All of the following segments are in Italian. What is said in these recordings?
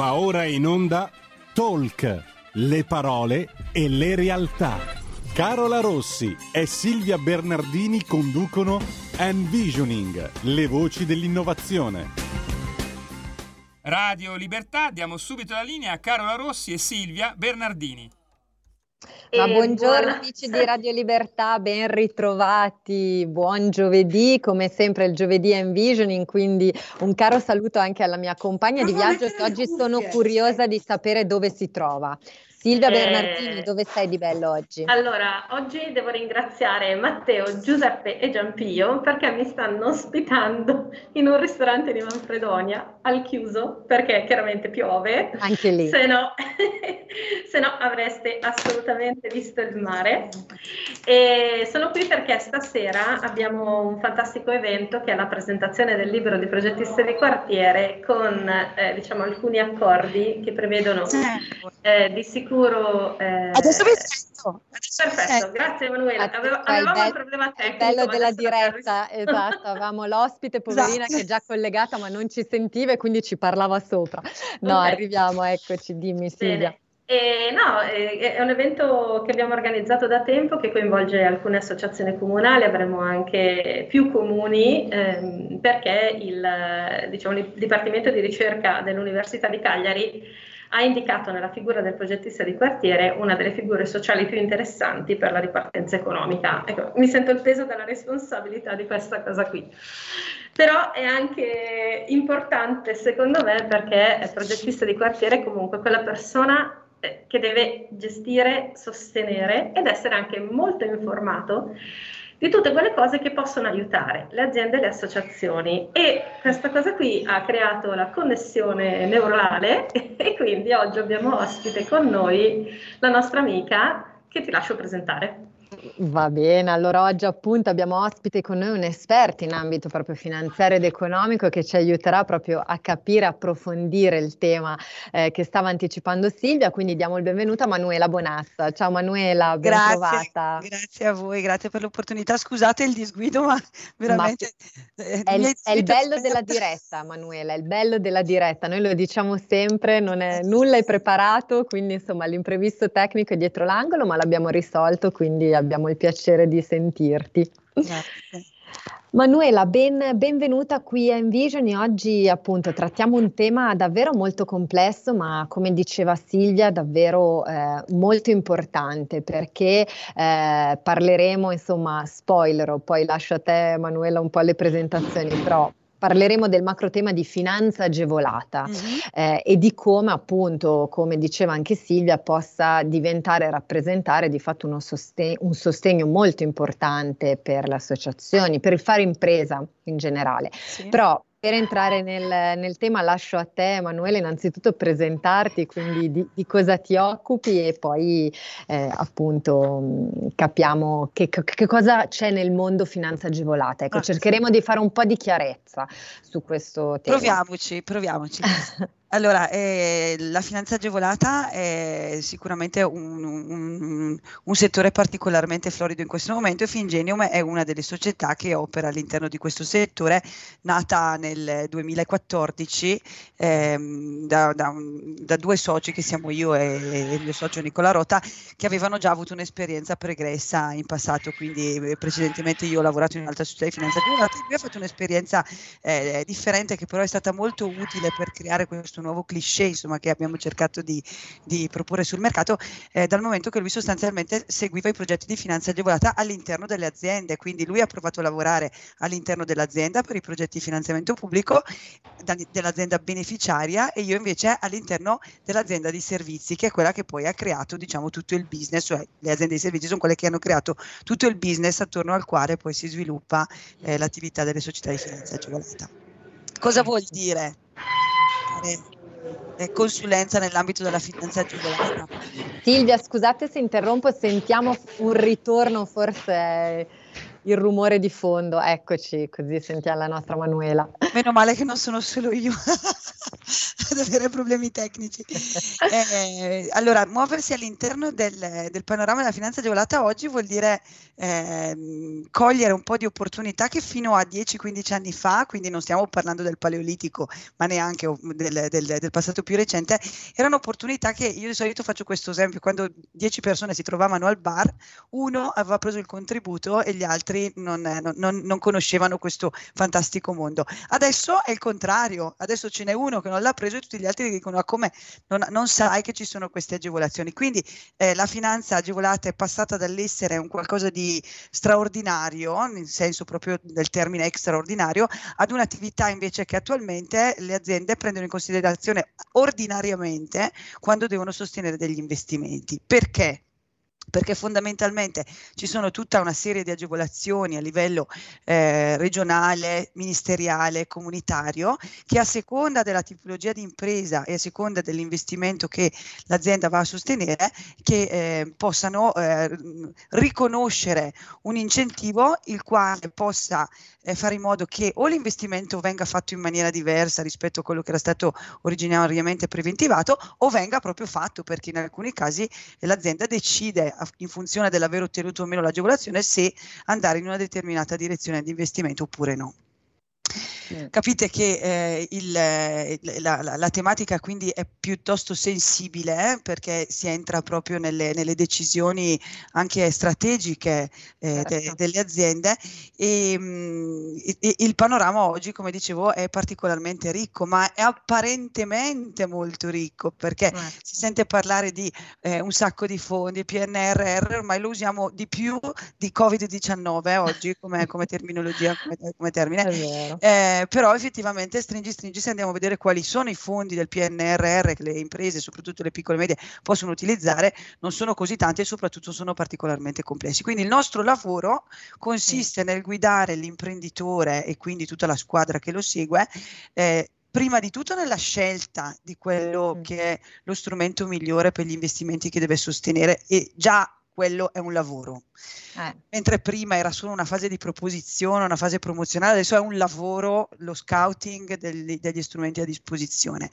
Va ora in onda Talk, le parole e le realtà. Carola Rossi e Silvia Bernardini conducono Envisioning, le voci dell'innovazione. Radio Libertà, diamo subito la linea a Carola Rossi e Silvia Bernardini. Ma buongiorno buona... amici di Radio Libertà, ben ritrovati, buon giovedì, come sempre il giovedì è Envisioning, quindi un caro saluto anche alla mia compagna di viaggio che oggi sono curiosa di sapere dove si trova. Silvia eh, Bernardini, dove sei di bello oggi? Allora, oggi devo ringraziare Matteo, Giuseppe e Giampio perché mi stanno ospitando in un ristorante di Manfredonia al chiuso perché chiaramente piove. Anche lì. Se no, se no avreste assolutamente visto il mare. E sono qui perché stasera abbiamo un fantastico evento che è la presentazione del libro di progettiste di quartiere con eh, diciamo alcuni accordi che prevedono eh, di sicurezza sicuro. Eh... Adesso vi sento. Perfetto, grazie Emanuele. Avevo, avevamo bello, un problema tecnico. Bello della diretta, esatto. Avevamo l'ospite, poverina, esatto. che è già collegata ma non ci sentiva e quindi ci parlava sopra. No, okay. arriviamo, eccoci, dimmi Silvia. E no, è un evento che abbiamo organizzato da tempo che coinvolge alcune associazioni comunali, avremo anche più comuni ehm, perché il, diciamo, il Dipartimento di ricerca dell'Università di Cagliari ha indicato nella figura del progettista di quartiere una delle figure sociali più interessanti per la ripartenza economica. Ecco, mi sento il peso della responsabilità di questa cosa qui. Però è anche importante secondo me perché il progettista di quartiere è comunque quella persona eh, che deve gestire, sostenere ed essere anche molto informato di tutte quelle cose che possono aiutare le aziende e le associazioni. E questa cosa qui ha creato la connessione neurale e quindi oggi abbiamo ospite con noi la nostra amica che ti lascio presentare. Va bene, allora oggi appunto abbiamo ospite con noi un esperto in ambito proprio finanziario ed economico che ci aiuterà proprio a capire, approfondire il tema eh, che stava anticipando Silvia, quindi diamo il benvenuto a Manuela Bonassa. Ciao Manuela, ben grazie, trovata. Grazie a voi, grazie per l'opportunità. Scusate il disguido, ma veramente... Ma eh, è, il, è il bello della diretta, Manuela, è il bello della diretta. Noi lo diciamo sempre, non è, nulla è preparato, quindi insomma l'imprevisto tecnico è dietro l'angolo, ma l'abbiamo risolto, quindi abbiamo abbiamo il piacere di sentirti. Grazie. Manuela, ben, benvenuta qui a Envision e oggi appunto trattiamo un tema davvero molto complesso, ma come diceva Silvia, davvero eh, molto importante perché eh, parleremo, insomma, spoiler, poi lascio a te Manuela un po' le presentazioni, però parleremo del macro tema di finanza agevolata mm-hmm. eh, e di come appunto, come diceva anche Silvia, possa diventare e rappresentare di fatto sostegno, un sostegno molto importante per le associazioni, per il fare impresa in generale. Sì. Però per entrare nel, nel, tema lascio a te Emanuele innanzitutto presentarti, quindi di, di cosa ti occupi e poi eh, appunto capiamo che, che, cosa c'è nel mondo finanza agevolata. Ecco, ah, cercheremo sì. di fare un po' di chiarezza su questo tema. Proviamoci, proviamoci. Allora, eh, la finanza agevolata è sicuramente un, un, un, settore particolarmente florido in questo momento e Fingenium è una delle società che opera all'interno di questo settore, nata nel 2014 ehm, da, da, da, due soci che siamo io e, e, il mio socio Nicola Rota, che avevano già avuto un'esperienza pregressa in passato, quindi eh, precedentemente io ho lavorato in un'altra società di finanza agevolata e lui ha fatto un'esperienza eh, differente che però è stata molto utile per creare questo questo nuovo cliché insomma, che abbiamo cercato di, di proporre sul mercato, eh, dal momento che lui sostanzialmente seguiva i progetti di finanza agevolata all'interno delle aziende, quindi lui ha provato a lavorare all'interno dell'azienda per i progetti di finanziamento pubblico, da, dell'azienda beneficiaria e io invece all'interno dell'azienda di servizi, che è quella che poi ha creato diciamo, tutto il business, cioè le aziende di servizi sono quelle che hanno creato tutto il business attorno al quale poi si sviluppa eh, l'attività delle società di finanza agevolata. Cosa vuol dire? Eh, consulenza nell'ambito della finanza agevolata. Silvia, scusate se interrompo, sentiamo un ritorno, forse il rumore di fondo. Eccoci, così sentiamo la nostra Manuela. Meno male che non sono solo io. ad avere problemi tecnici. Eh, allora, muoversi all'interno del, del, panorama della finanza agevolata oggi vuol dire eh, cogliere un po' di opportunità che fino a 10-15 anni fa, quindi non stiamo parlando del paleolitico, ma neanche del, del, del, passato più recente, erano opportunità che io di solito faccio questo esempio, quando 10 persone si trovavano al bar, uno aveva preso il contributo e gli altri non, non, non conoscevano questo fantastico mondo. Adesso è il contrario, adesso ce n'è uno che non l'ha preso e tutti gli altri dicono ma come non, non sai che ci sono queste agevolazioni. Quindi eh, la finanza agevolata è passata dall'essere un qualcosa di straordinario, nel senso proprio del termine straordinario, ad un'attività invece che attualmente le aziende prendono in considerazione ordinariamente quando devono sostenere degli investimenti. Perché? Perché fondamentalmente ci sono tutta una serie di agevolazioni a livello eh, regionale, ministeriale, comunitario, che a seconda della tipologia di impresa e a seconda dell'investimento che l'azienda va a sostenere, che eh, possano eh, riconoscere un incentivo il quale possa eh, fare in modo che o l'investimento venga fatto in maniera diversa rispetto a quello che era stato originariamente preventivato o venga proprio fatto perché in alcuni casi l'azienda decide in funzione dell'aver ottenuto o meno l'agevolazione se andare in una determinata direzione di investimento oppure no. Capite che eh, il, la, la, la, tematica quindi è piuttosto sensibile eh, perché si entra proprio nelle, nelle decisioni anche strategiche eh, certo. de, delle aziende e, mh, mm, e, il panorama oggi, come dicevo, è particolarmente ricco, ma è apparentemente molto ricco perché certo. si sente parlare di eh, un sacco di fondi, PNRR, ormai lo usiamo di più di Covid-19 eh, oggi come, come terminologia, come, come termine. Eh, però effettivamente stringi stringi se andiamo a vedere quali sono i fondi del PNRR che le imprese, soprattutto le piccole e medie, possono utilizzare, non sono così tanti e soprattutto sono particolarmente complessi. Quindi il nostro lavoro consiste nel guidare l'imprenditore e quindi tutta la squadra che lo segue eh, prima di tutto nella scelta di quello che è lo strumento migliore per gli investimenti che deve sostenere e già quello è un lavoro. Eh. Mentre prima era solo una fase di proposizione, una fase promozionale, adesso è un lavoro, lo scouting degli, degli strumenti a disposizione,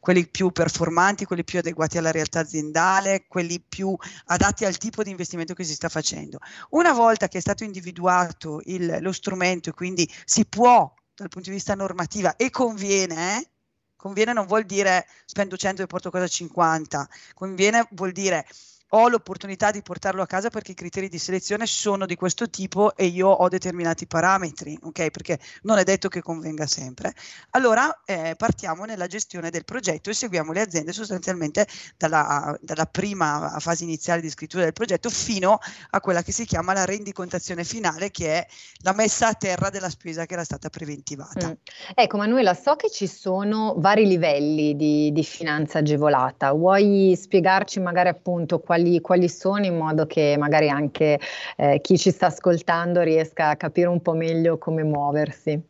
quelli più performanti, quelli più adeguati alla realtà aziendale, quelli più adatti al tipo di investimento che si sta facendo. Una volta che è stato individuato il, lo strumento e quindi si può dal punto di vista normativo e conviene, eh, conviene non vuol dire spendo 100 e porto a casa 50, conviene vuol dire ho l'opportunità di portarlo a casa perché i criteri di selezione sono di questo tipo e io ho determinati parametri, ok? Perché non è detto che convenga sempre. Allora eh, partiamo nella gestione del progetto e seguiamo le aziende sostanzialmente dalla, dalla, prima fase iniziale di scrittura del progetto fino a quella che si chiama la rendicontazione finale, che è la messa a terra della spesa che era stata preventivata. Mm. Ecco, Manuela, so che ci sono vari livelli di, di finanza agevolata. Vuoi spiegarci magari appunto quali quali, quali sono in modo che magari anche eh, chi ci sta ascoltando riesca a capire un po' meglio come muoversi.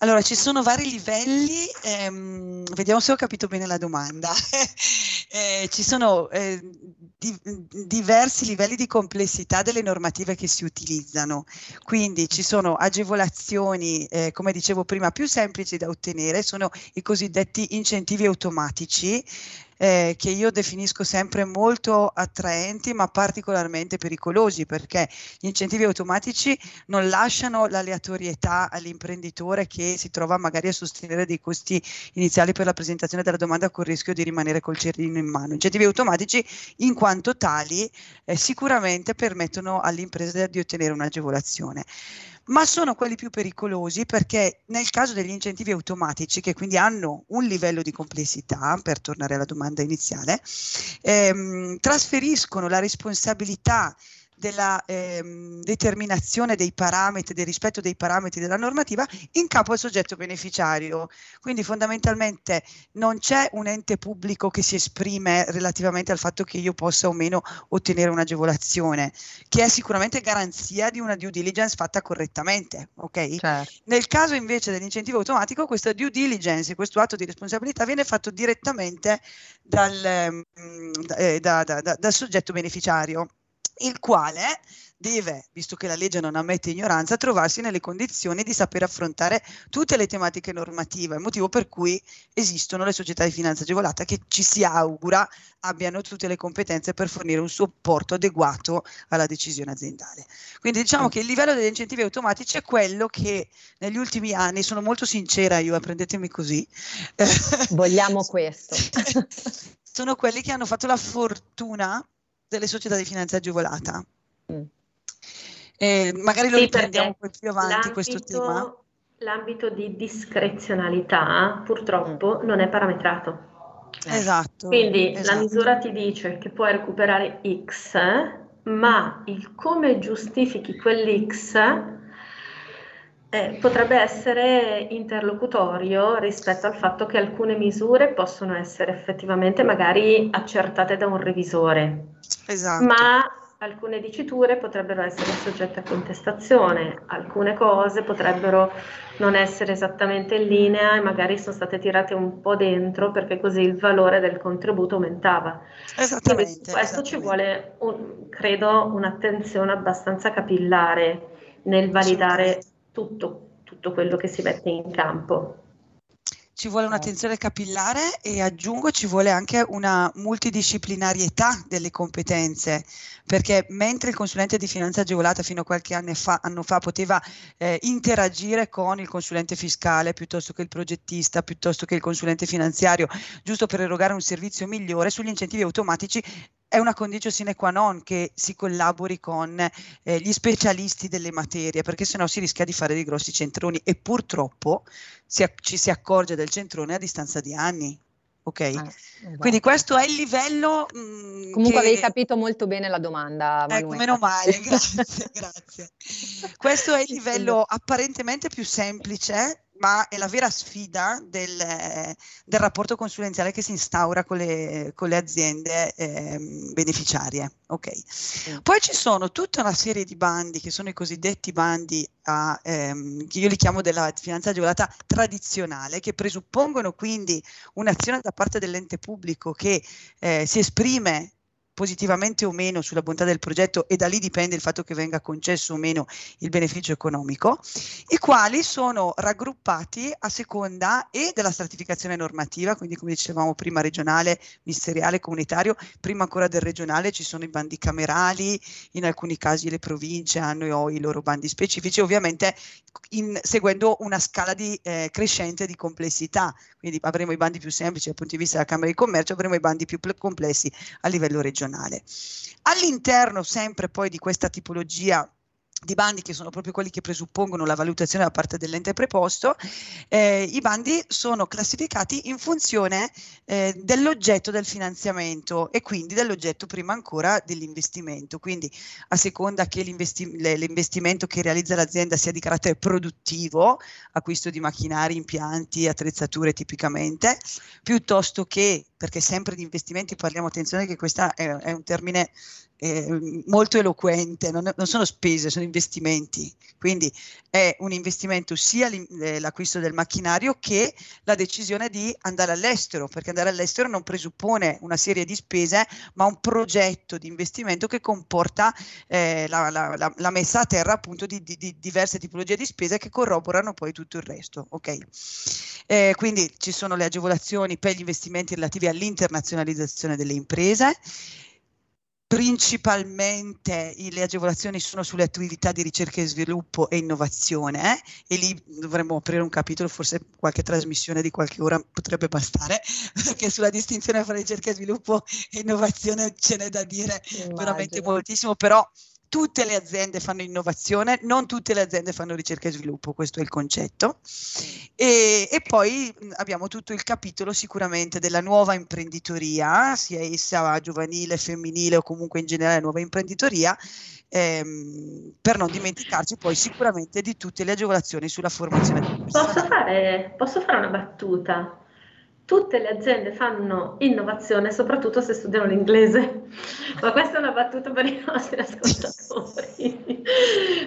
Allora, ci sono vari livelli, ehm, vediamo se ho capito bene la domanda. eh, ci sono eh, di, diversi livelli di complessità delle normative che si utilizzano, quindi ci sono agevolazioni, eh, come dicevo prima, più semplici da ottenere, sono i cosiddetti incentivi automatici, eh, che io definisco sempre molto attraenti ma particolarmente pericolosi perché gli incentivi automatici non lasciano l'aleatorietà all'imprenditore che si trova magari a sostenere dei costi iniziali per la presentazione della domanda con il rischio di rimanere col cerino in mano. Incentivi automatici in quanto tali eh, sicuramente permettono all'impresa di ottenere un'agevolazione ma sono quelli più pericolosi perché nel caso degli incentivi automatici, che quindi hanno un livello di complessità, per tornare alla domanda iniziale, ehm, trasferiscono la responsabilità della ehm, determinazione dei parametri, del rispetto dei parametri della normativa in capo al soggetto beneficiario. Quindi fondamentalmente non c'è un ente pubblico che si esprime relativamente al fatto che io possa o meno ottenere un'agevolazione, che è sicuramente garanzia di una due diligence fatta correttamente. Okay? Certo. Nel caso invece dell'incentivo automatico, questa due diligence, questo atto di responsabilità viene fatto direttamente dal, mm, eh, da, da, da, dal soggetto beneficiario il quale deve, visto che la legge non ammette ignoranza, trovarsi nelle condizioni di saper affrontare tutte le tematiche normative, motivo per cui esistono le società di finanza agevolata che ci si augura abbiano tutte le competenze per fornire un supporto adeguato alla decisione aziendale. Quindi diciamo che il livello degli incentivi automatici è quello che negli ultimi anni, sono molto sincera io, prendetemi così. Vogliamo questo. sono quelli che hanno fatto la fortuna delle società di finanza agevolata. Mm. Eh, magari lo sì, riprendiamo poi più avanti questo tema. L'ambito di discrezionalità purtroppo mm. non è parametrato. Esatto. Quindi esatto. la misura ti dice che puoi recuperare X, ma il come giustifichi quell'X eh, potrebbe essere interlocutorio rispetto al fatto che alcune misure possono essere effettivamente magari accertate da un revisore. Esatto. Ma alcune diciture potrebbero essere soggette a contestazione, alcune cose potrebbero non essere esattamente in linea e magari sono state tirate un po' dentro perché così il valore del contributo aumentava. Esattamente. Quindi su questo ci vuole, un, credo, un'attenzione abbastanza capillare nel validare tutto, tutto quello che si mette in campo. Ci vuole un'attenzione capillare e aggiungo ci vuole anche una multidisciplinarietà delle competenze, perché mentre il consulente di finanza agevolata fino a qualche anno fa, anno fa poteva eh, interagire con il consulente fiscale piuttosto che il progettista, piuttosto che il consulente finanziario, giusto per erogare un servizio migliore, sugli incentivi automatici è una condizione sine qua non che si collabori con eh, gli specialisti delle materie, perché sennò si rischia di fare dei grossi centroni e purtroppo si, ci si accorge del centrone a distanza di anni. Ok, ah, esatto. quindi questo è il livello. Mh, mm, Comunque che... avevi capito molto bene la domanda. Ecco, meno male, grazie, grazie. Questo è il livello apparentemente più semplice ma è la vera sfida del, del, rapporto consulenziale che si instaura con le, con le aziende eh, beneficiarie. Okay. Mm. Poi ci sono tutta una serie di bandi che sono i cosiddetti bandi a, ehm, che io li chiamo della finanza agevolata tradizionale, che presuppongono quindi un'azione da parte dell'ente pubblico che eh, si esprime positivamente o meno sulla bontà del progetto e da lì dipende il fatto che venga concesso o meno il beneficio economico, i quali sono raggruppati a seconda e della stratificazione normativa, quindi come dicevamo prima regionale, ministeriale, comunitario, prima ancora del regionale ci sono i bandi camerali, in alcuni casi le province hanno i loro bandi specifici, ovviamente in, seguendo una scala di, eh, crescente di complessità, quindi avremo i bandi più semplici dal punto di vista della Camera di Commercio, avremo i bandi più complessi a livello regionale. All'interno sempre poi di questa tipologia di bandi che sono proprio quelli che presuppongono la valutazione da parte dell'ente preposto, eh, i bandi sono classificati in funzione eh, dell'oggetto del finanziamento e quindi dell'oggetto prima ancora dell'investimento. Quindi a seconda che l'investi- l'investimento che realizza l'azienda sia di carattere produttivo, acquisto di macchinari, impianti, attrezzature tipicamente, piuttosto che, perché sempre di investimenti parliamo, attenzione che questo è, è un termine eh, molto eloquente, non, non, sono spese, sono investimenti. Quindi è un investimento sia eh, l'acquisto del macchinario che la decisione di andare all'estero, perché andare all'estero non presuppone una serie di spese, ma un progetto di investimento che comporta eh, la, la, la, la, messa a terra appunto di, di, di, diverse tipologie di spese che corroborano poi tutto il resto. Okay? Eh, quindi ci sono le agevolazioni per gli investimenti relativi all'internazionalizzazione delle imprese principalmente le agevolazioni sono sulle attività di ricerca e sviluppo e innovazione eh? e lì dovremmo aprire un capitolo, forse qualche trasmissione di qualche ora potrebbe bastare, perché sulla distinzione fra ricerca e sviluppo e innovazione ce n'è da dire Immagino. veramente moltissimo, però tutte le aziende fanno innovazione, non tutte le aziende fanno ricerca e sviluppo, questo è il concetto. E, e, poi abbiamo tutto il capitolo sicuramente della nuova imprenditoria, sia essa giovanile, femminile o comunque in generale nuova imprenditoria, ehm, per non dimenticarci poi sicuramente di tutte le agevolazioni sulla formazione. Posso fare, posso fare una battuta? Tutte le aziende fanno innovazione, soprattutto se studiano l'inglese. Ma questa è una battuta per i nostri ascoltatori,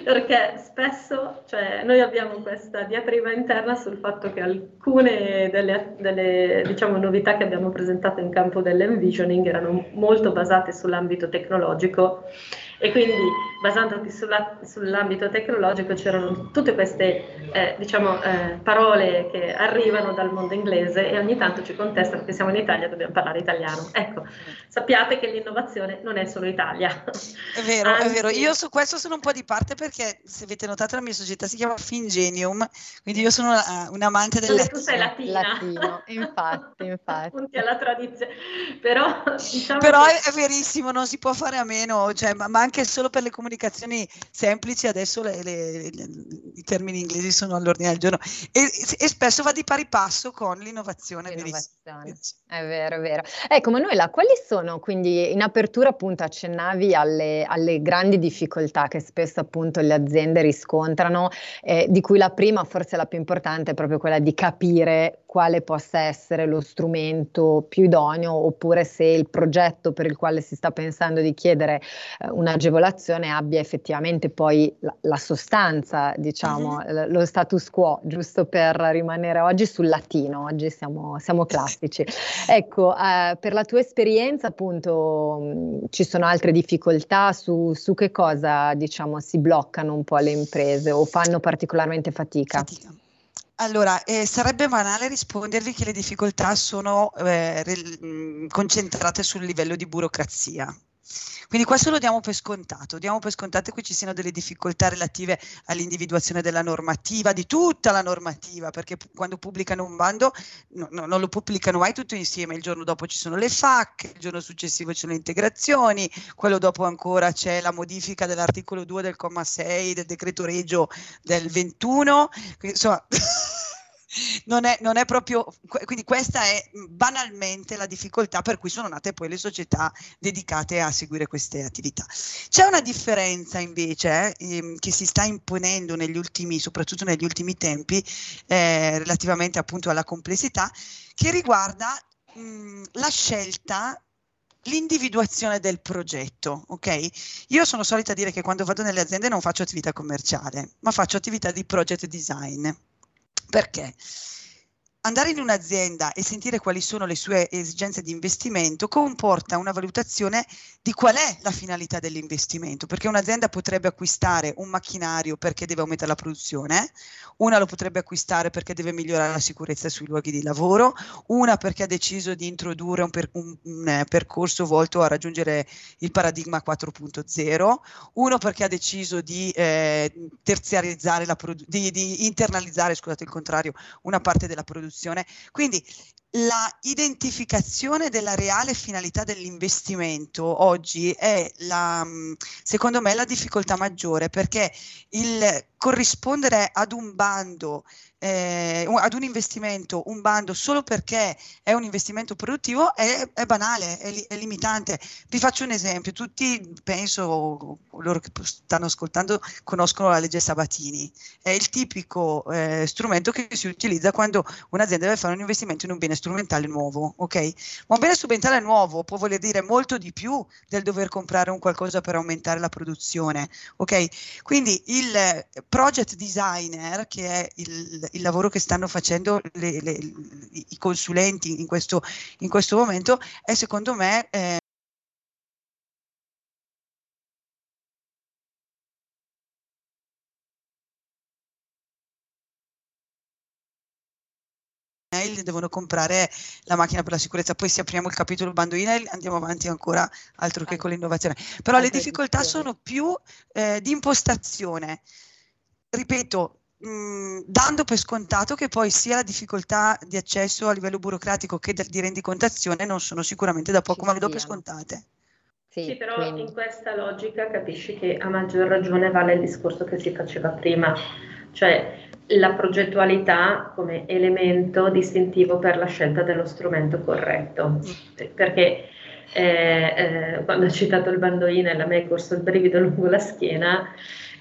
perché spesso cioè, noi abbiamo questa diatriba interna sul fatto che alcune delle, delle diciamo, novità che abbiamo presentato in campo dell'envisioning erano molto basate sull'ambito tecnologico E quindi basandoti sulla, sull'ambito tecnologico c'erano tutte queste eh, diciamo, eh, parole che arrivano dal mondo inglese e ogni tanto ci contestano che siamo in Italia e dobbiamo parlare italiano. Ecco, sappiate che l'innovazione non è solo Italia. È vero, Anzi, è vero. Io su questo sono un po' di parte perché se avete notato la mia società si chiama Fingenium, quindi io sono una, un amante del latino. Tu sei latina. Latino, infatti, infatti. Punti alla tradizione. Però, diciamo Però che... è, è, verissimo, non si può fare a meno, cioè, ma, ma, anche solo per le comunicazioni semplici adesso le, le, le, i termini inglesi sono all'ordine del giorno e, e, spesso va di pari passo con l'innovazione. l'innovazione. È vero, è vero. Ecco, Manuela, quali sono quindi in apertura appunto accennavi alle, alle grandi difficoltà che spesso appunto le aziende riscontrano, eh, di cui la prima, forse la più importante, è proprio quella di capire quale possa essere lo strumento più idoneo oppure se il progetto per il quale si sta pensando di chiedere eh, un'agevolazione abbia effettivamente poi la, la sostanza, diciamo, mm-hmm. lo status quo, giusto per rimanere oggi sul latino, oggi siamo, siamo classici. ecco, eh, per la tua esperienza appunto mh, ci sono altre difficoltà su, su che cosa diciamo si bloccano un po' le imprese o fanno particolarmente fatica? Fatica. Allora, eh, sarebbe banale rispondervi che le difficoltà sono eh, re- concentrate sul livello di burocrazia. Quindi questo lo diamo per scontato, diamo per scontato che ci siano delle difficoltà relative all'individuazione della normativa, di tutta la normativa, perché quando pubblicano un bando no, no, non lo pubblicano mai tutto insieme, il giorno dopo ci sono le FAC, il giorno successivo ci sono le integrazioni, quello dopo ancora c'è la modifica dell'articolo 2 del comma 6 del decreto regio del 21, quindi, insomma... non è, non è proprio, quindi questa è banalmente la difficoltà per cui sono nate poi le società dedicate a seguire queste attività. C'è una differenza invece eh, che si sta imponendo negli ultimi, soprattutto negli ultimi tempi, eh, relativamente appunto alla complessità, che riguarda mh, la scelta l'individuazione del progetto, ok? Io sono solita dire che quando vado nelle aziende non faccio attività commerciale, ma faccio attività di project design. Perché? Andare in un'azienda e sentire quali sono le sue esigenze di investimento comporta una valutazione di qual è la finalità dell'investimento, perché un'azienda potrebbe acquistare un macchinario perché deve aumentare la produzione, una lo potrebbe acquistare perché deve migliorare la sicurezza sui luoghi di lavoro, una perché ha deciso di introdurre un, per, un, un eh, percorso volto a raggiungere il paradigma 4.0, uno perché ha deciso di eh, terziarizzare la produ- di, di internalizzare, scusate il contrario, una parte della produzione produzione. Quindi la identificazione della reale finalità dell'investimento oggi è la, secondo me la difficoltà maggiore perché il corrispondere ad un bando eh, ad un investimento, un bando solo perché è un investimento produttivo è, è banale, è, li, è, limitante. Vi faccio un esempio, tutti penso, loro che stanno ascoltando conoscono la legge Sabatini, è il tipico eh, strumento che si utilizza quando un'azienda deve fare un investimento in un bene strumentale nuovo, ok? Ma un bene strumentale nuovo può voler dire molto di più del dover comprare un qualcosa per aumentare la produzione, ok? Quindi il project designer, che è il, il lavoro che stanno facendo le, le, i consulenti in questo, in questo, momento è secondo me eh, devono comprare la macchina per la sicurezza. Poi se apriamo il capitolo bando email andiamo avanti ancora altro che con l'innovazione. Però le difficoltà sono più eh, di impostazione. Ripeto, Mh, dando per scontato che poi sia la difficoltà di accesso a livello burocratico che di rendicontazione non sono sicuramente da poco, Ci ma le do per scontate. Sì, sì però quindi. in questa logica capisci che a maggior ragione vale il discorso che si faceva prima, cioè la progettualità come elemento distintivo per la scelta dello strumento corretto, perché eh, eh, quando ho citato il bandoino e a me è corso il brivido lungo la schiena,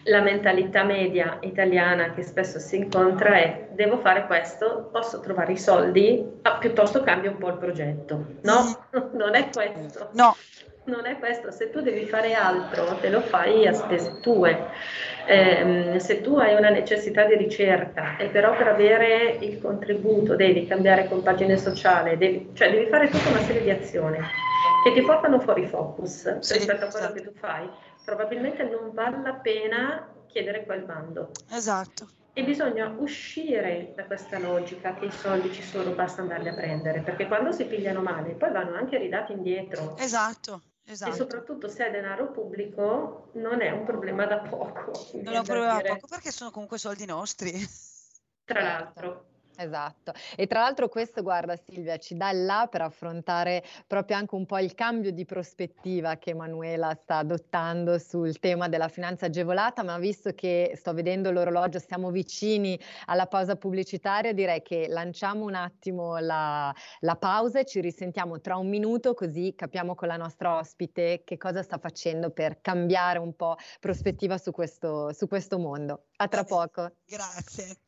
la mentalità media italiana che spesso si incontra è devo fare questo, posso trovare i soldi, ah, piuttosto cambio un po' il progetto. No, non è questo. No. Non è questo, se tu devi fare altro te lo fai a spese tue. Eh, se tu hai una necessità di ricerca e però per avere il contributo devi cambiare compagine sociale, devi, cioè devi fare tutta una serie di azioni che ti portano fuori focus sì, rispetto a quello esatto. che tu fai probabilmente non vale la pena chiedere quel bando. Esatto. E bisogna uscire da questa logica che i soldi ci sono, basta andarli a prendere, perché quando si pigliano male poi vanno anche ridati indietro. Esatto. Esatto. E soprattutto se è denaro pubblico non è un problema da poco. Non è un problema da poco perché sono comunque soldi nostri. Tra l'altro. Esatto. E tra l'altro questo, guarda Silvia, ci dà il là per affrontare proprio anche un po' il cambio di prospettiva che Emanuela sta adottando sul tema della finanza agevolata, ma visto che sto vedendo l'orologio, siamo vicini alla pausa pubblicitaria, direi che lanciamo un attimo la, la pausa e ci risentiamo tra un minuto così capiamo con la nostra ospite che cosa sta facendo per cambiare un po' prospettiva su questo, su questo mondo. A tra poco. Grazie.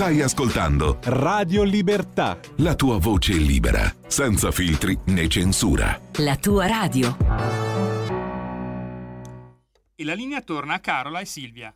Stai ascoltando Radio Libertà. La tua voce libera, senza filtri né censura. La tua radio. E la linea torna a Carola e Silvia.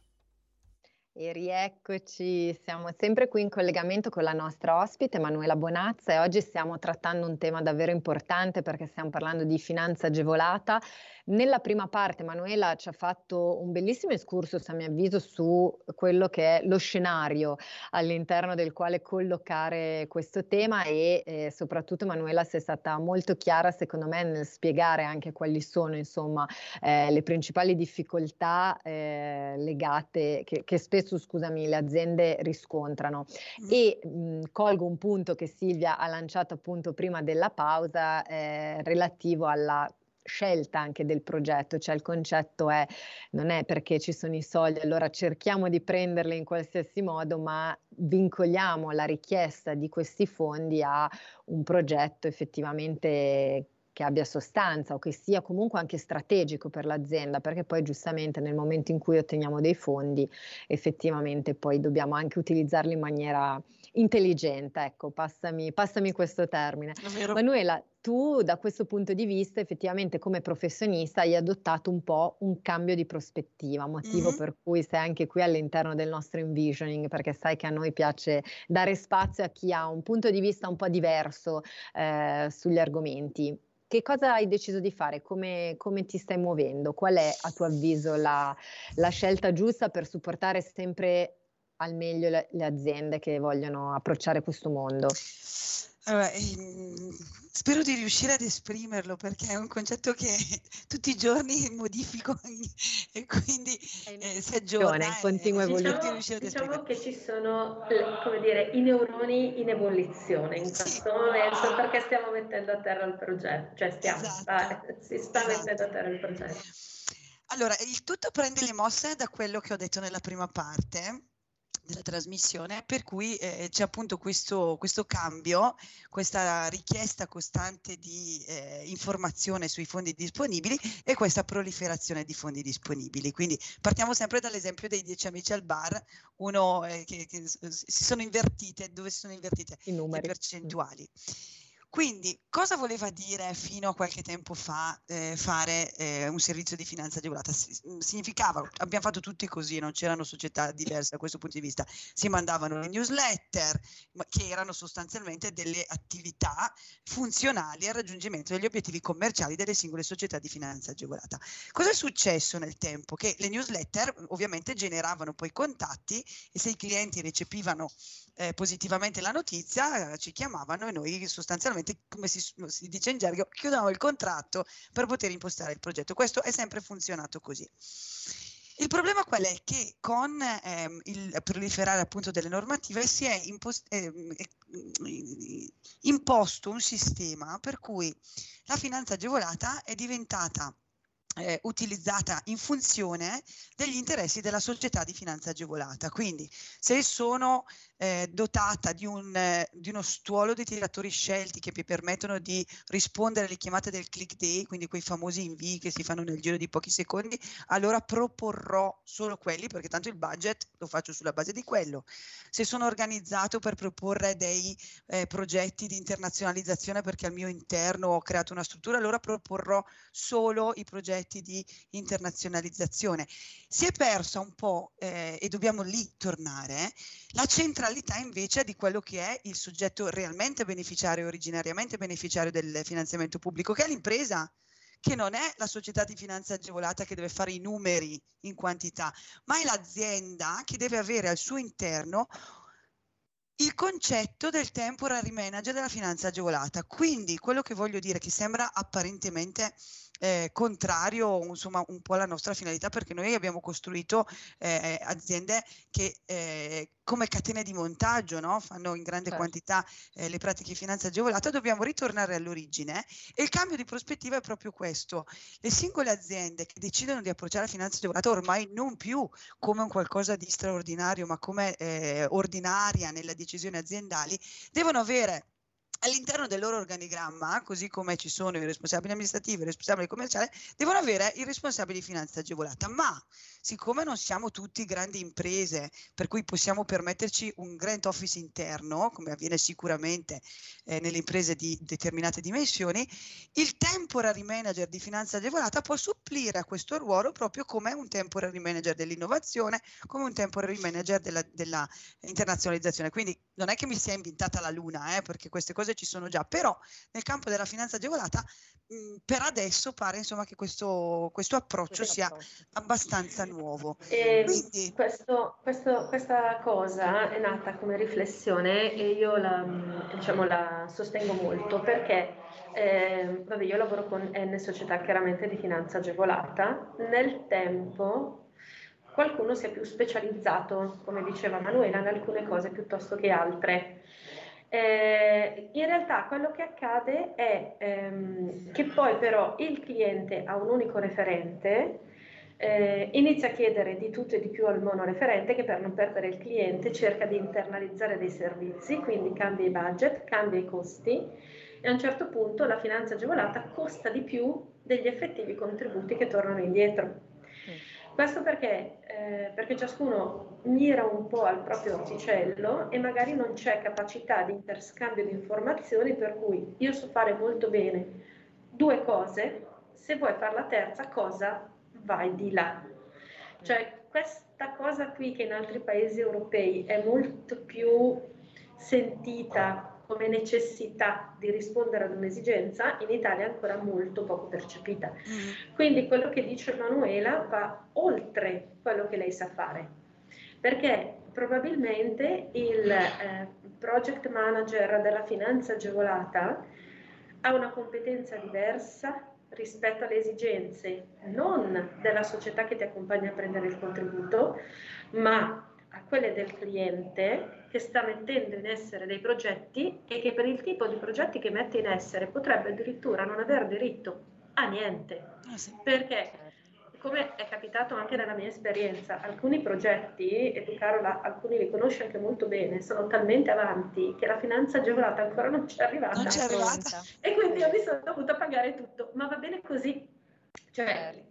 E rieccoci, siamo sempre qui in collegamento con la nostra ospite Emanuela Bonazza e oggi stiamo trattando un tema davvero importante perché stiamo parlando di finanza agevolata nella prima parte Manuela ci ha fatto un bellissimo excursus, a mio avviso, su quello che è lo scenario all'interno del quale collocare questo tema e eh, soprattutto Manuela sei stata molto chiara, secondo me, nel spiegare anche quali sono, insomma, eh, le principali difficoltà eh, legate, che, che, spesso, scusami, le aziende riscontrano. E mh, colgo un punto che Silvia ha lanciato appunto prima della pausa eh, relativo alla scelta anche del progetto, cioè il concetto è non è perché ci sono i soldi, allora cerchiamo di prenderli in qualsiasi modo, ma vincoliamo la richiesta di questi fondi a un progetto effettivamente che abbia sostanza o che sia comunque anche strategico per l'azienda, perché poi giustamente nel momento in cui otteniamo dei fondi, effettivamente poi dobbiamo anche utilizzarli in maniera intelligente, ecco, passami, passami questo termine. Manuela, tu da questo punto di vista effettivamente come professionista hai adottato un po' un cambio di prospettiva, motivo mm-hmm. per cui sei anche qui all'interno del nostro envisioning, perché sai che a noi piace dare spazio a chi ha un punto di vista un po' diverso eh, sugli argomenti. Che cosa hai deciso di fare? Come, come, ti stai muovendo? Qual è a tuo avviso la, la scelta giusta per supportare sempre al meglio le, le aziende che vogliono approcciare questo mondo? Allora, ehm, spero di riuscire ad esprimerlo perché è un concetto che tutti i giorni modifico e quindi eh, si aggiorna. In continua evoluzione. Diciamo, diciamo che ci sono, come dire, i neuroni in ebollizione in questo sì. momento perché stiamo mettendo a terra il progetto, cioè stiamo, esatto. eh, si sta esatto. mettendo a terra il progetto. Allora, il tutto prende le mosse da quello che ho detto nella prima parte della trasmissione, per cui eh, c'è appunto questo, questo, cambio, questa richiesta costante di eh, informazione sui fondi disponibili e questa proliferazione di fondi disponibili. Quindi partiamo sempre dall'esempio dei dieci amici al bar, uno eh, che, che, si sono invertite, dove si sono invertite le percentuali. Quindi, cosa voleva dire fino a qualche tempo fa eh, fare eh, un servizio di finanza agevolata? Mm, significava, abbiamo fatto tutti così, non c'erano società diverse da questo punto di vista, si mandavano le newsletter, che erano sostanzialmente delle attività funzionali al raggiungimento degli obiettivi commerciali delle singole società di finanza agevolata. Cosa è successo nel tempo? Che le newsletter ovviamente generavano poi contatti e se i clienti recepivano eh, positivamente la notizia, eh, ci chiamavano e noi sostanzialmente, come si, si dice in gergo, chiudevamo il contratto per poter impostare il progetto. Questo è sempre funzionato così. Il problema qual è? Che con ehm, il proliferare appunto delle normative si è impost- ehm, imposto un sistema per cui la finanza agevolata è diventata eh, utilizzata in funzione degli interessi della società di finanza agevolata. Quindi se sono eh, dotata di, un, eh, di, uno stuolo di tiratori scelti che mi permettono di rispondere alle chiamate del click day, quindi quei famosi invii che si fanno nel giro di pochi secondi, allora proporrò solo quelli perché tanto il budget lo faccio sulla base di quello. Se sono organizzato per proporre dei eh, progetti di internazionalizzazione perché al mio interno ho creato una struttura, allora proporrò solo i progetti di internazionalizzazione. Si è persa un po' eh, e dobbiamo lì tornare la centralità invece di quello che è il soggetto realmente beneficiario, originariamente beneficiario del finanziamento pubblico, che è l'impresa che non è la società di finanza agevolata che deve fare i numeri in quantità, ma è l'azienda che deve avere al suo interno il concetto del temporary manager della finanza agevolata. Quindi quello che voglio dire che sembra apparentemente eh, contrario insomma un po' alla nostra finalità perché noi abbiamo costruito eh, aziende che eh, come catene di montaggio no? fanno in grande certo. quantità eh, le pratiche di finanza agevolata, dobbiamo ritornare all'origine e il cambio di prospettiva è proprio questo. Le singole aziende che decidono di approcciare la finanza agevolata ormai non più come un qualcosa di straordinario, ma come eh, ordinaria nelle decisioni aziendali, devono avere all'interno del loro organigramma, così come ci sono i responsabili amministrativi, i responsabili commerciali, devono avere i responsabili di finanza agevolata. Ma siccome non siamo tutti grandi imprese, per cui possiamo permetterci un grant office interno, come avviene sicuramente eh, nelle imprese di determinate dimensioni, il temporary manager di finanza agevolata può supplire a questo ruolo proprio come un temporary manager dell'innovazione, come un temporary manager della, della internazionalizzazione. Quindi non è che mi sia inventata la luna, eh, perché queste cose ci sono già, però nel campo della finanza agevolata mh, per adesso pare insomma che questo, questo approccio sia abbastanza nuovo. Quindi... Questo, questo, questa cosa è nata come riflessione e io la, diciamo, la sostengo molto perché eh, vabbè, io lavoro con N società chiaramente di finanza agevolata, nel tempo qualcuno si è più specializzato, come diceva Manuela, in alcune cose piuttosto che altre. Eh, in realtà quello che accade è ehm, che poi però il cliente ha un unico referente, eh, inizia a chiedere di tutto e di più al monoreferente che per non perdere il cliente cerca di internalizzare dei servizi, quindi cambia i budget, cambia i costi e a un certo punto la finanza agevolata costa di più degli effettivi contributi che tornano indietro. Questo perché, eh, perché ciascuno mira un po' al proprio orticello e magari non c'è capacità di interscambio di informazioni per cui io so fare molto bene due cose, se vuoi fare la terza cosa vai di là. Cioè questa cosa qui che in altri paesi europei è molto più sentita come necessità di rispondere ad un'esigenza, in Italia è ancora molto poco percepita. Mm. Quindi quello che dice Manuela va oltre quello che lei sa fare, perché probabilmente il eh, project manager della finanza agevolata ha una competenza diversa rispetto alle esigenze non della società che ti accompagna a prendere il contributo, ma a quelle del cliente che sta mettendo in essere dei progetti e che per il tipo di progetti che mette in essere potrebbe addirittura non aver diritto a niente. Ah. Perché, come è capitato anche nella mia esperienza, alcuni progetti, e tu Carola alcuni li conosci anche molto bene, sono talmente avanti che la finanza agevolata ancora non ci è arrivata. Non c'è arrivata. E quindi io mi sono dovuta pagare tutto, ma va bene così. Cioè,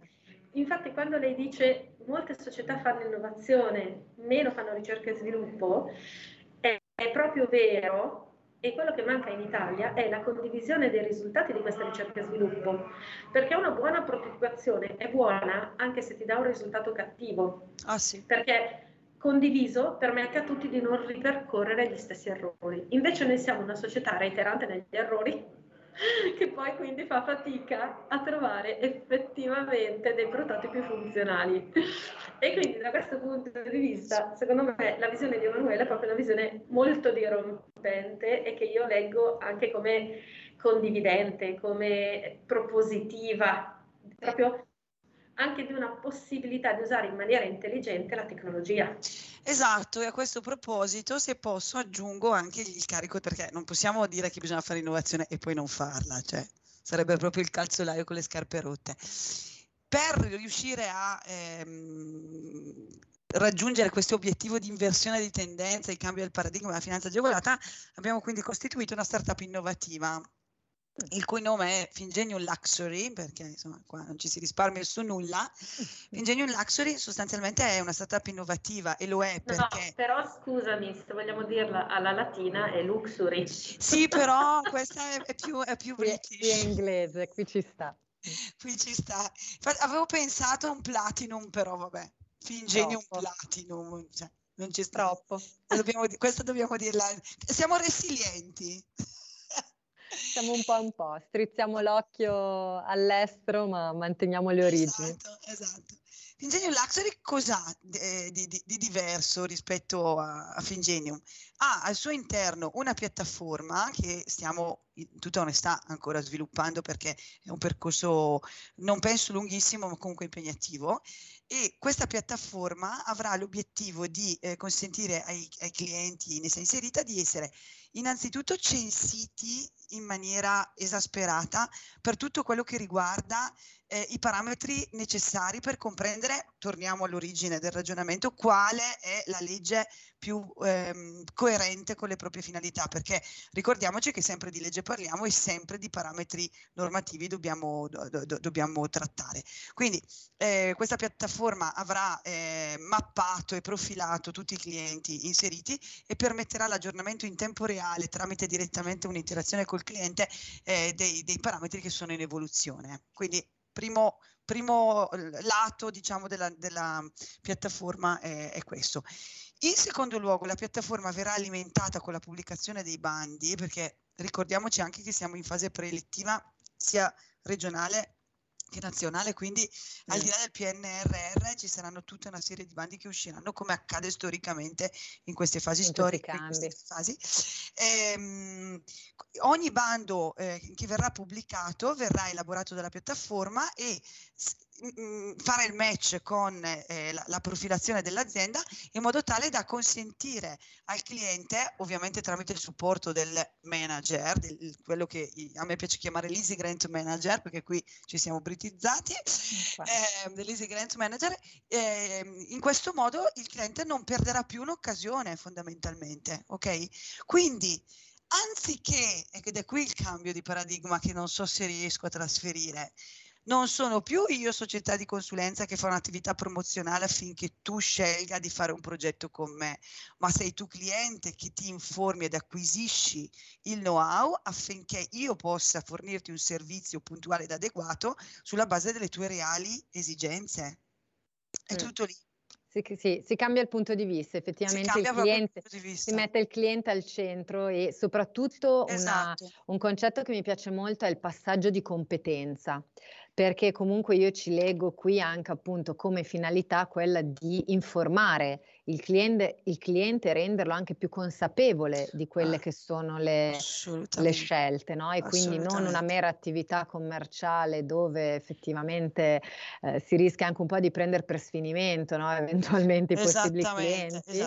Infatti quando lei dice molte società fanno innovazione, meno fanno ricerca e sviluppo, è, è proprio vero e quello che manca in Italia è la condivisione dei risultati di questa ricerca e sviluppo, perché una buona prototipazione è buona anche se ti dà un risultato cattivo. Ah sì. Perché condiviso permette a tutti di non ripercorrere gli stessi errori. Invece noi siamo una società reiterante negli errori che poi quindi fa fatica a trovare effettivamente dei prototipi funzionali. E quindi da questo punto di vista, secondo me, la visione di Emanuele è proprio una visione molto dirompente e che io leggo anche come condividente, come propositiva, proprio anche di una possibilità di usare in maniera intelligente la tecnologia. Esatto, e a questo proposito, se posso, aggiungo anche il carico, perché non possiamo dire che bisogna fare innovazione e poi non farla, cioè sarebbe proprio il calzolaio con le scarpe rotte. Per riuscire a ehm, raggiungere questo obiettivo di inversione di tendenza, di cambio del paradigma della finanza agevolata, abbiamo quindi costituito una startup innovativa il cui nome è Fingenium Luxury, perché insomma qua non ci si risparmia su nulla. Fingenium Luxury sostanzialmente è una startup innovativa e lo è perché... No, però scusami, se vogliamo dirla alla latina è Luxury. Sì, però questa è, è più, è più british. È inglese, qui ci sta. Qui ci sta. Avevo pensato a un platinum, però vabbè, Fingenium Troppo. Platinum, cioè, non ci sta. Troppo. Dobbiamo, questa dobbiamo dirla. Siamo resilienti. Siamo un po' un po', strizziamo l'occhio all'estero, ma manteniamo le origini. Esatto, esatto. Fingenium Luxury cos'ha eh, di, di- di diverso rispetto a, a Fingenium? Ha al suo interno una piattaforma che stiamo in tutta onestà ancora sviluppando perché è un percorso non penso lunghissimo ma comunque impegnativo e questa piattaforma avrà l'obiettivo di eh, consentire ai, ai clienti in essa inserita di essere innanzitutto censiti in maniera esasperata per tutto quello che riguarda eh, i parametri necessari per comprendere, torniamo all'origine del ragionamento, quale è la legge più ehm, coerente con le proprie finalità, perché ricordiamoci che sempre di legge parliamo e sempre di parametri normativi dobbiamo, do- do- dobbiamo trattare. Quindi eh, questa piattaforma avrà eh, mappato e profilato tutti i clienti inseriti e permetterà l'aggiornamento in tempo reale tramite direttamente un'interazione col cliente eh, dei, dei parametri che sono in evoluzione. Quindi primo, primo eh, lato diciamo della, della piattaforma è, è questo. In secondo luogo la piattaforma verrà alimentata con la pubblicazione dei bandi perché ricordiamoci anche che siamo in fase preelettiva sia regionale nazionale, quindi al di là del PNRR ci saranno tutta una serie di bandi che usciranno come accade storicamente in queste fasi In storiche. queste fasi. Ehm, ogni bando eh, che verrà pubblicato verrà elaborato dalla piattaforma e mm, fare il match con eh, la, la profilazione dell'azienda in modo tale da consentire al cliente, ovviamente tramite il supporto del manager, del- quello che a me piace chiamare l'Easy Grant Manager, perché qui ci siamo britizzati, eh, dell'Easy Grant Manager, ehm, in questo modo il cliente non perderà più un'occasione fondamentalmente, ok? Quindi anziché, ed è qui il cambio di paradigma che non so se riesco a trasferire, non sono più io società di consulenza che fa un'attività promozionale affinché tu scelga di fare un progetto con me, ma sei tu cliente che ti informi ed acquisisci il know-how affinché io possa fornirti un servizio puntuale ed adeguato sulla base delle tue reali esigenze. È Mm. tutto lì. Sì, sì, si cambia il punto di vista, Si effettivamente cambia il il cliente, di si mette il cliente al centro e soprattutto una- Esatto. un concetto che mi piace molto è il passaggio di competenza, perché comunque io ci leggo qui anche appunto come finalità quella di informare il cliente, il cliente e renderlo anche più consapevole di quelle Ah, che sono le, le scelte, no? E quindi non una mera attività commerciale dove effettivamente eh, si rischia anche un po' di prendere per sfinimento, no? Eventualmente i possibili clienti.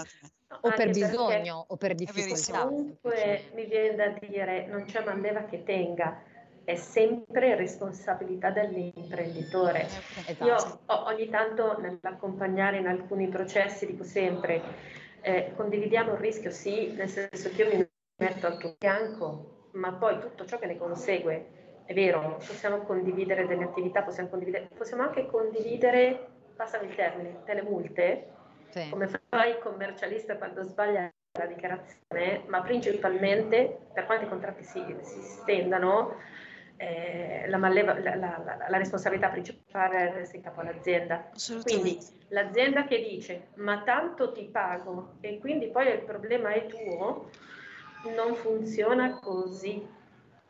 O per bisogno o per difficoltà. Comunque mi viene da dire, non c'è mandeva che tenga, è sempre responsabilità dell'imprenditore. Esatto. Io ogni tanto nell'accompagnare in alcuni processi dico sempre, eh, condividiamo il rischio, sì, nel senso che io mi metto al tuo fianco, ma poi tutto ciò che ne consegue, è vero, possiamo condividere delle attività, possiamo, condividere, possiamo anche condividere, passami il termine, delle multe, Sì. come fa il commercialista quando sbaglia la dichiarazione, ma principalmente per quanti contratti si, si stendano, eh, la, malleva, la, la, la, responsabilità principale resta in capo all'azienda. Quindi l'azienda che dice ma tanto ti pago e quindi poi il problema è tuo, non funziona così.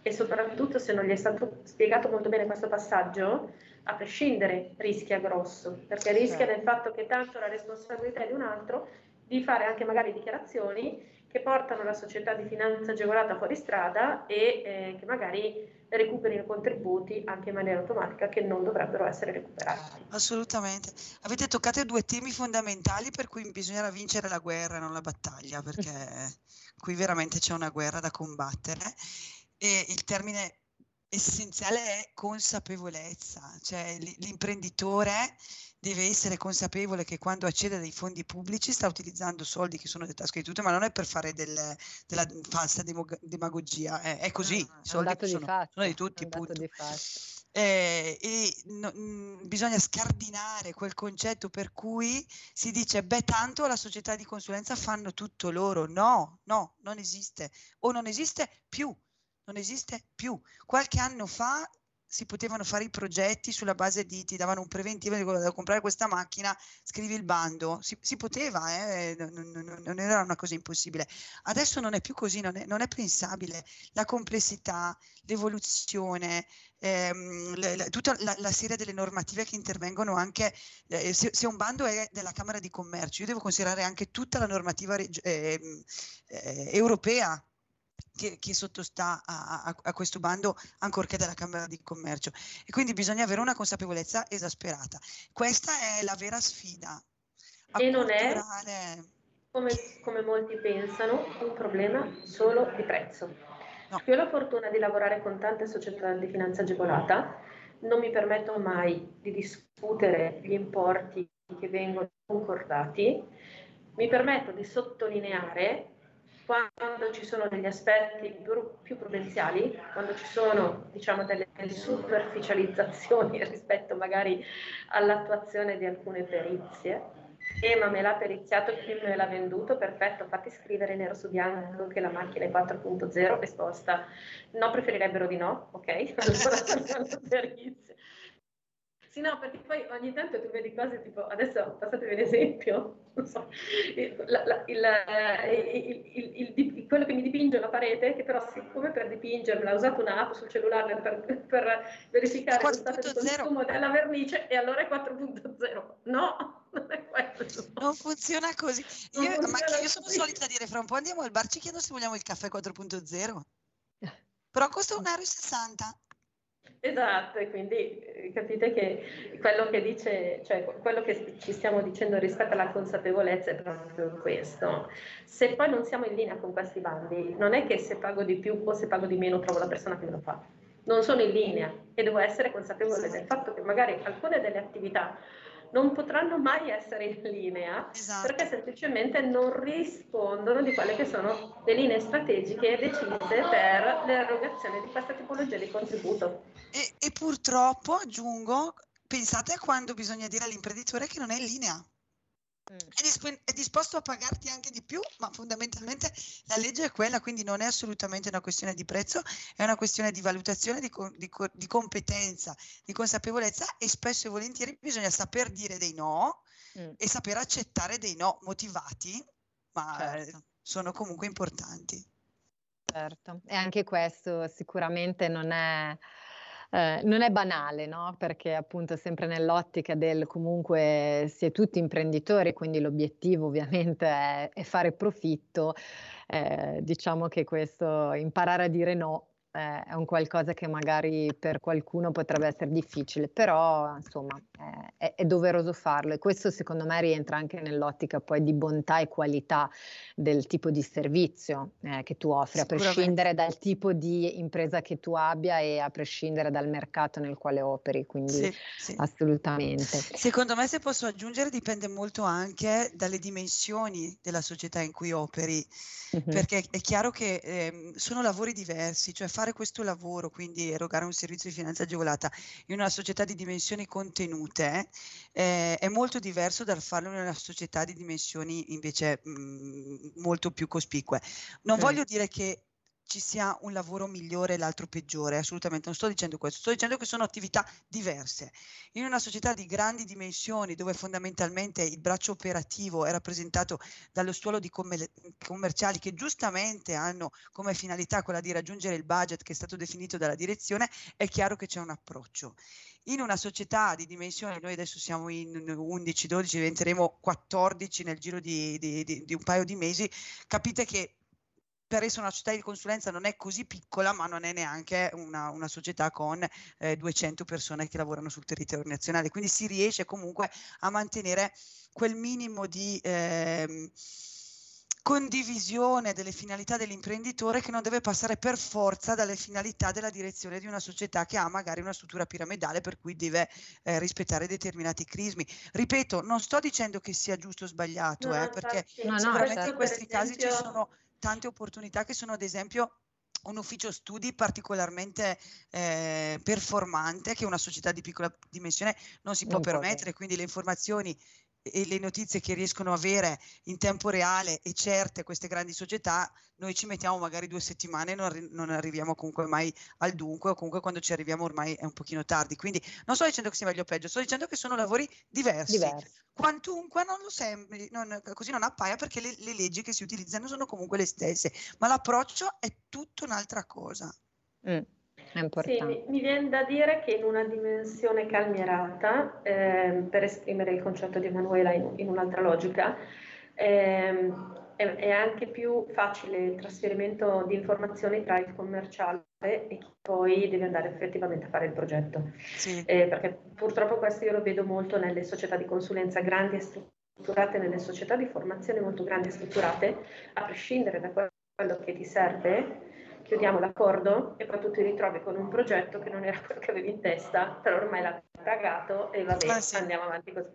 E soprattutto se non gli è stato spiegato molto bene questo passaggio, a prescindere rischia grosso, perché rischia certo. del fatto che tanto la responsabilità è di un altro di fare anche magari dichiarazioni che portano la società di finanza agevolata fuori strada e eh, che magari recuperino contributi anche in maniera automatica che non dovrebbero essere recuperati. Assolutamente. Avete toccato due temi fondamentali per cui bisognerà vincere la guerra, non la battaglia, perché qui veramente c'è una guerra da combattere e il termine essenziale è consapevolezza, cioè l'imprenditore deve essere consapevole che quando accede a dei fondi pubblici sta utilizzando soldi che sono delle tasche di tutti, ma non è per fare del, della falsa demog- demagogia, è, è così, no, i soldi sono, di sono, di tutti, eh, e no, mh, mm, bisogna scardinare quel concetto per cui si dice beh tanto la società di consulenza fanno tutto loro no no non esiste. O non esiste più non esiste più qualche anno fa si potevano fare i progetti sulla base di ti davano un preventivo di comprare questa macchina, scrivi il bando, si, si poteva, eh? non, non, non, era una cosa impossibile. Adesso non è più così, non è, non è pensabile. La complessità, l'evoluzione, ehm, le, le, tutta la, la, serie delle normative che intervengono anche, eh, se, se, un bando è della Camera di Commercio, io devo considerare anche tutta la normativa reg- eh, eh, europea che, che sottostà a, a, a, questo bando ancorché dalla Camera di Commercio e quindi bisogna avere una consapevolezza esasperata. Questa è la vera sfida. E non è, come, come, molti pensano, un problema solo di prezzo. No. Io ho la fortuna di lavorare con tante società di finanza agevolata, non mi permetto mai di discutere gli importi che vengono concordati, mi permetto di sottolineare quando ci sono degli aspetti più, prudenziali, quando ci sono diciamo, delle superficializzazioni rispetto magari all'attuazione di alcune perizie, e ma me l'ha periziato chi me l'ha venduto, perfetto, fatti scrivere nero su bianco che la macchina è 4.0 esposta. No, preferirebbero di no, ok? Allora, perizie. Sì, no, perché poi ogni tanto tu vedi cose tipo, adesso passatevi un esempio, non so, la, la, il, il, il, quello che mi dipinge la parete, che però siccome per dipingermela ha usato un'app sul cellulare per, per verificare lo stato di consumo della vernice e allora è 4.0. No, non è quello. Non funziona così. Io, funziona ma io sono così. solita dire fra un po' andiamo al bar, ci chiedo se vogliamo il caffè 4.0. Però costa 1,60 euro. Esatto, e quindi eh, capite che quello che dice, cioè quello che ci stiamo dicendo rispetto alla consapevolezza è proprio questo. Se poi non siamo in linea con questi bandi, non è che se pago di più o se pago di meno trovo la persona che me lo fa. Non sono in linea e devo essere consapevole del fatto che magari alcune delle attività non potranno mai essere in linea esatto. perché semplicemente non rispondono di quelle che sono le linee strategiche decise per l'erogazione di questa tipologia di contributo. E, e purtroppo aggiungo, pensate a quando bisogna dire all'imprenditore che non è in linea. Mm. È, disp- è, disposto a pagarti anche di più, ma fondamentalmente la legge è quella, quindi non è assolutamente una questione di prezzo, è una questione di valutazione, di, co- di, co- di competenza, di consapevolezza e spesso e volentieri bisogna saper dire dei no mm. e saper accettare dei no motivati, ma certo. sono comunque importanti. Certo, e anche questo sicuramente non è eh, non è banale, no? Perché appunto sempre nell'ottica del comunque si è tutti imprenditori, quindi l'obiettivo ovviamente è, è fare profitto, eh, diciamo che questo imparare a dire no eh, è un qualcosa che magari per qualcuno potrebbe essere difficile, però insomma eh, è, è, doveroso farlo e questo secondo me rientra anche nell'ottica poi di bontà e qualità del tipo di servizio eh, che tu offri, a prescindere dal tipo di impresa che tu abbia e a prescindere dal mercato nel quale operi, quindi sì, sì. assolutamente. Secondo me se posso aggiungere dipende molto anche dalle dimensioni della società in cui operi, mm-hmm. perché è chiaro che ehm, sono lavori diversi, cioè fare fare questo lavoro, quindi erogare un servizio di finanza agevolata in una società di dimensioni contenute, eh, è molto diverso dal farlo in una società di dimensioni invece mh, mm, molto più cospicue. Non sì. voglio dire che ci sia un lavoro migliore e l'altro peggiore, assolutamente non sto dicendo questo, sto dicendo che sono attività diverse. In una società di grandi dimensioni dove fondamentalmente il braccio operativo è rappresentato dallo stuolo di commer- commerciali che giustamente hanno come finalità quella di raggiungere il budget che è stato definito dalla direzione, è chiaro che c'è un approccio. In una società di dimensioni, noi adesso siamo in 11-12, diventeremo 14 nel giro di, di, di, di un paio di mesi, capite che per essere una società di consulenza non è così piccola, ma non è neanche una, una società con eh, 200 persone che lavorano sul territorio nazionale. Quindi si riesce comunque a mantenere quel minimo di eh, condivisione delle finalità dell'imprenditore che non deve passare per forza dalle finalità della direzione di una società che ha magari una struttura piramidale per cui deve eh, rispettare determinati crismi. Ripeto, non sto dicendo che sia giusto o sbagliato, no, eh, perché no, sicuramente no, in questi esempio... casi ci sono tante opportunità che sono ad esempio un ufficio studi particolarmente eh, performante che una società di piccola dimensione non si può non permettere, quindi le informazioni e le notizie che riescono a avere in tempo reale e certe queste grandi società, noi ci mettiamo magari due settimane e non, arri- non, arriviamo comunque mai al dunque o comunque quando ci arriviamo ormai è un pochino tardi. Quindi non sto dicendo che sia meglio o peggio, sto dicendo che sono lavori diversi. diversi. Quantunque non lo sembri, non, così non appaia perché le, le leggi che si utilizzano sono comunque le stesse, ma l'approccio è tutta un'altra cosa. Mm. Sì, mi, mi, viene da dire che in una dimensione calmierata, eh, per esprimere il concetto di Emanuela in, in un'altra logica, eh, è, è, anche più facile il trasferimento di informazioni tra il commerciale e chi poi deve andare effettivamente a fare il progetto. Sì. Eh, perché purtroppo questo io lo vedo molto nelle società di consulenza grandi e strutturate, nelle società di formazione molto grandi e strutturate, a prescindere da quello che ti serve chiudiamo l'accordo e poi tu ti ritrovi con un progetto che non era quello che avevi in testa, però ormai l'hai pagato e va bene, ah, sì. andiamo avanti così.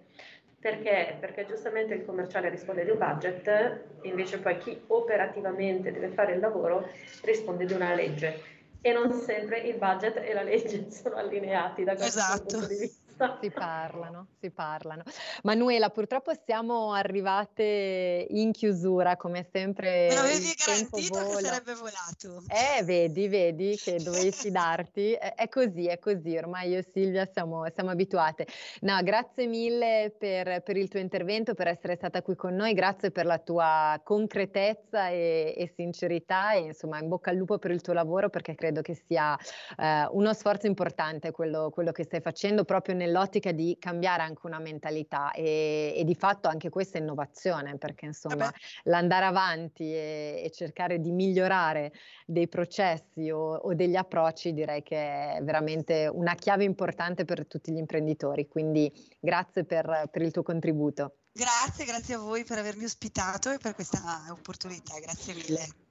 Perché? Perché giustamente il commerciale risponde di un budget, invece poi chi operativamente deve fare il lavoro risponde di una legge. E non sempre il budget e la legge sono allineati da questo esatto. punto di vista. Si parlano, si parlano. Manuela, purtroppo siamo arrivate in chiusura, come sempre. Me l'avevi garantito vola. che sarebbe volato. Eh, vedi, vedi che dovevi fidarti. È, così, è così. Ormai io e Silvia siamo, siamo abituate. No, grazie mille per, per, il tuo intervento, per essere stata qui con noi. Grazie per la tua concretezza e, e sincerità. E insomma, in bocca al lupo per il tuo lavoro, perché credo che sia eh, uno sforzo importante quello, quello che stai facendo proprio nell'ottica di cambiare anche una mentalità e, e di fatto anche questa è innovazione perché insomma Vabbè. l'andare avanti e, e, cercare di migliorare dei processi o, o, degli approcci direi che è veramente una chiave importante per tutti gli imprenditori quindi grazie per, per il tuo contributo. Grazie, grazie a voi per avermi ospitato e per questa opportunità, grazie mille.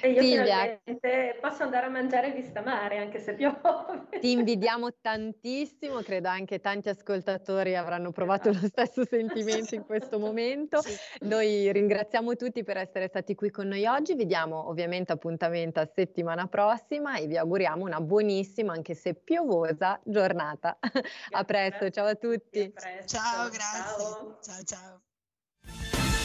E io Silvia, posso andare a mangiare vista mare anche se piove. Ti invidiamo tantissimo, credo anche tanti ascoltatori avranno provato lo stesso sentimento in questo momento. Noi ringraziamo tutti per essere stati qui con noi oggi, vi diamo ovviamente appuntamento a settimana prossima e vi auguriamo una buonissima, anche se piovosa, giornata. a presto, ciao a tutti. Presto. Ciao, grazie. ciao. ciao. ciao.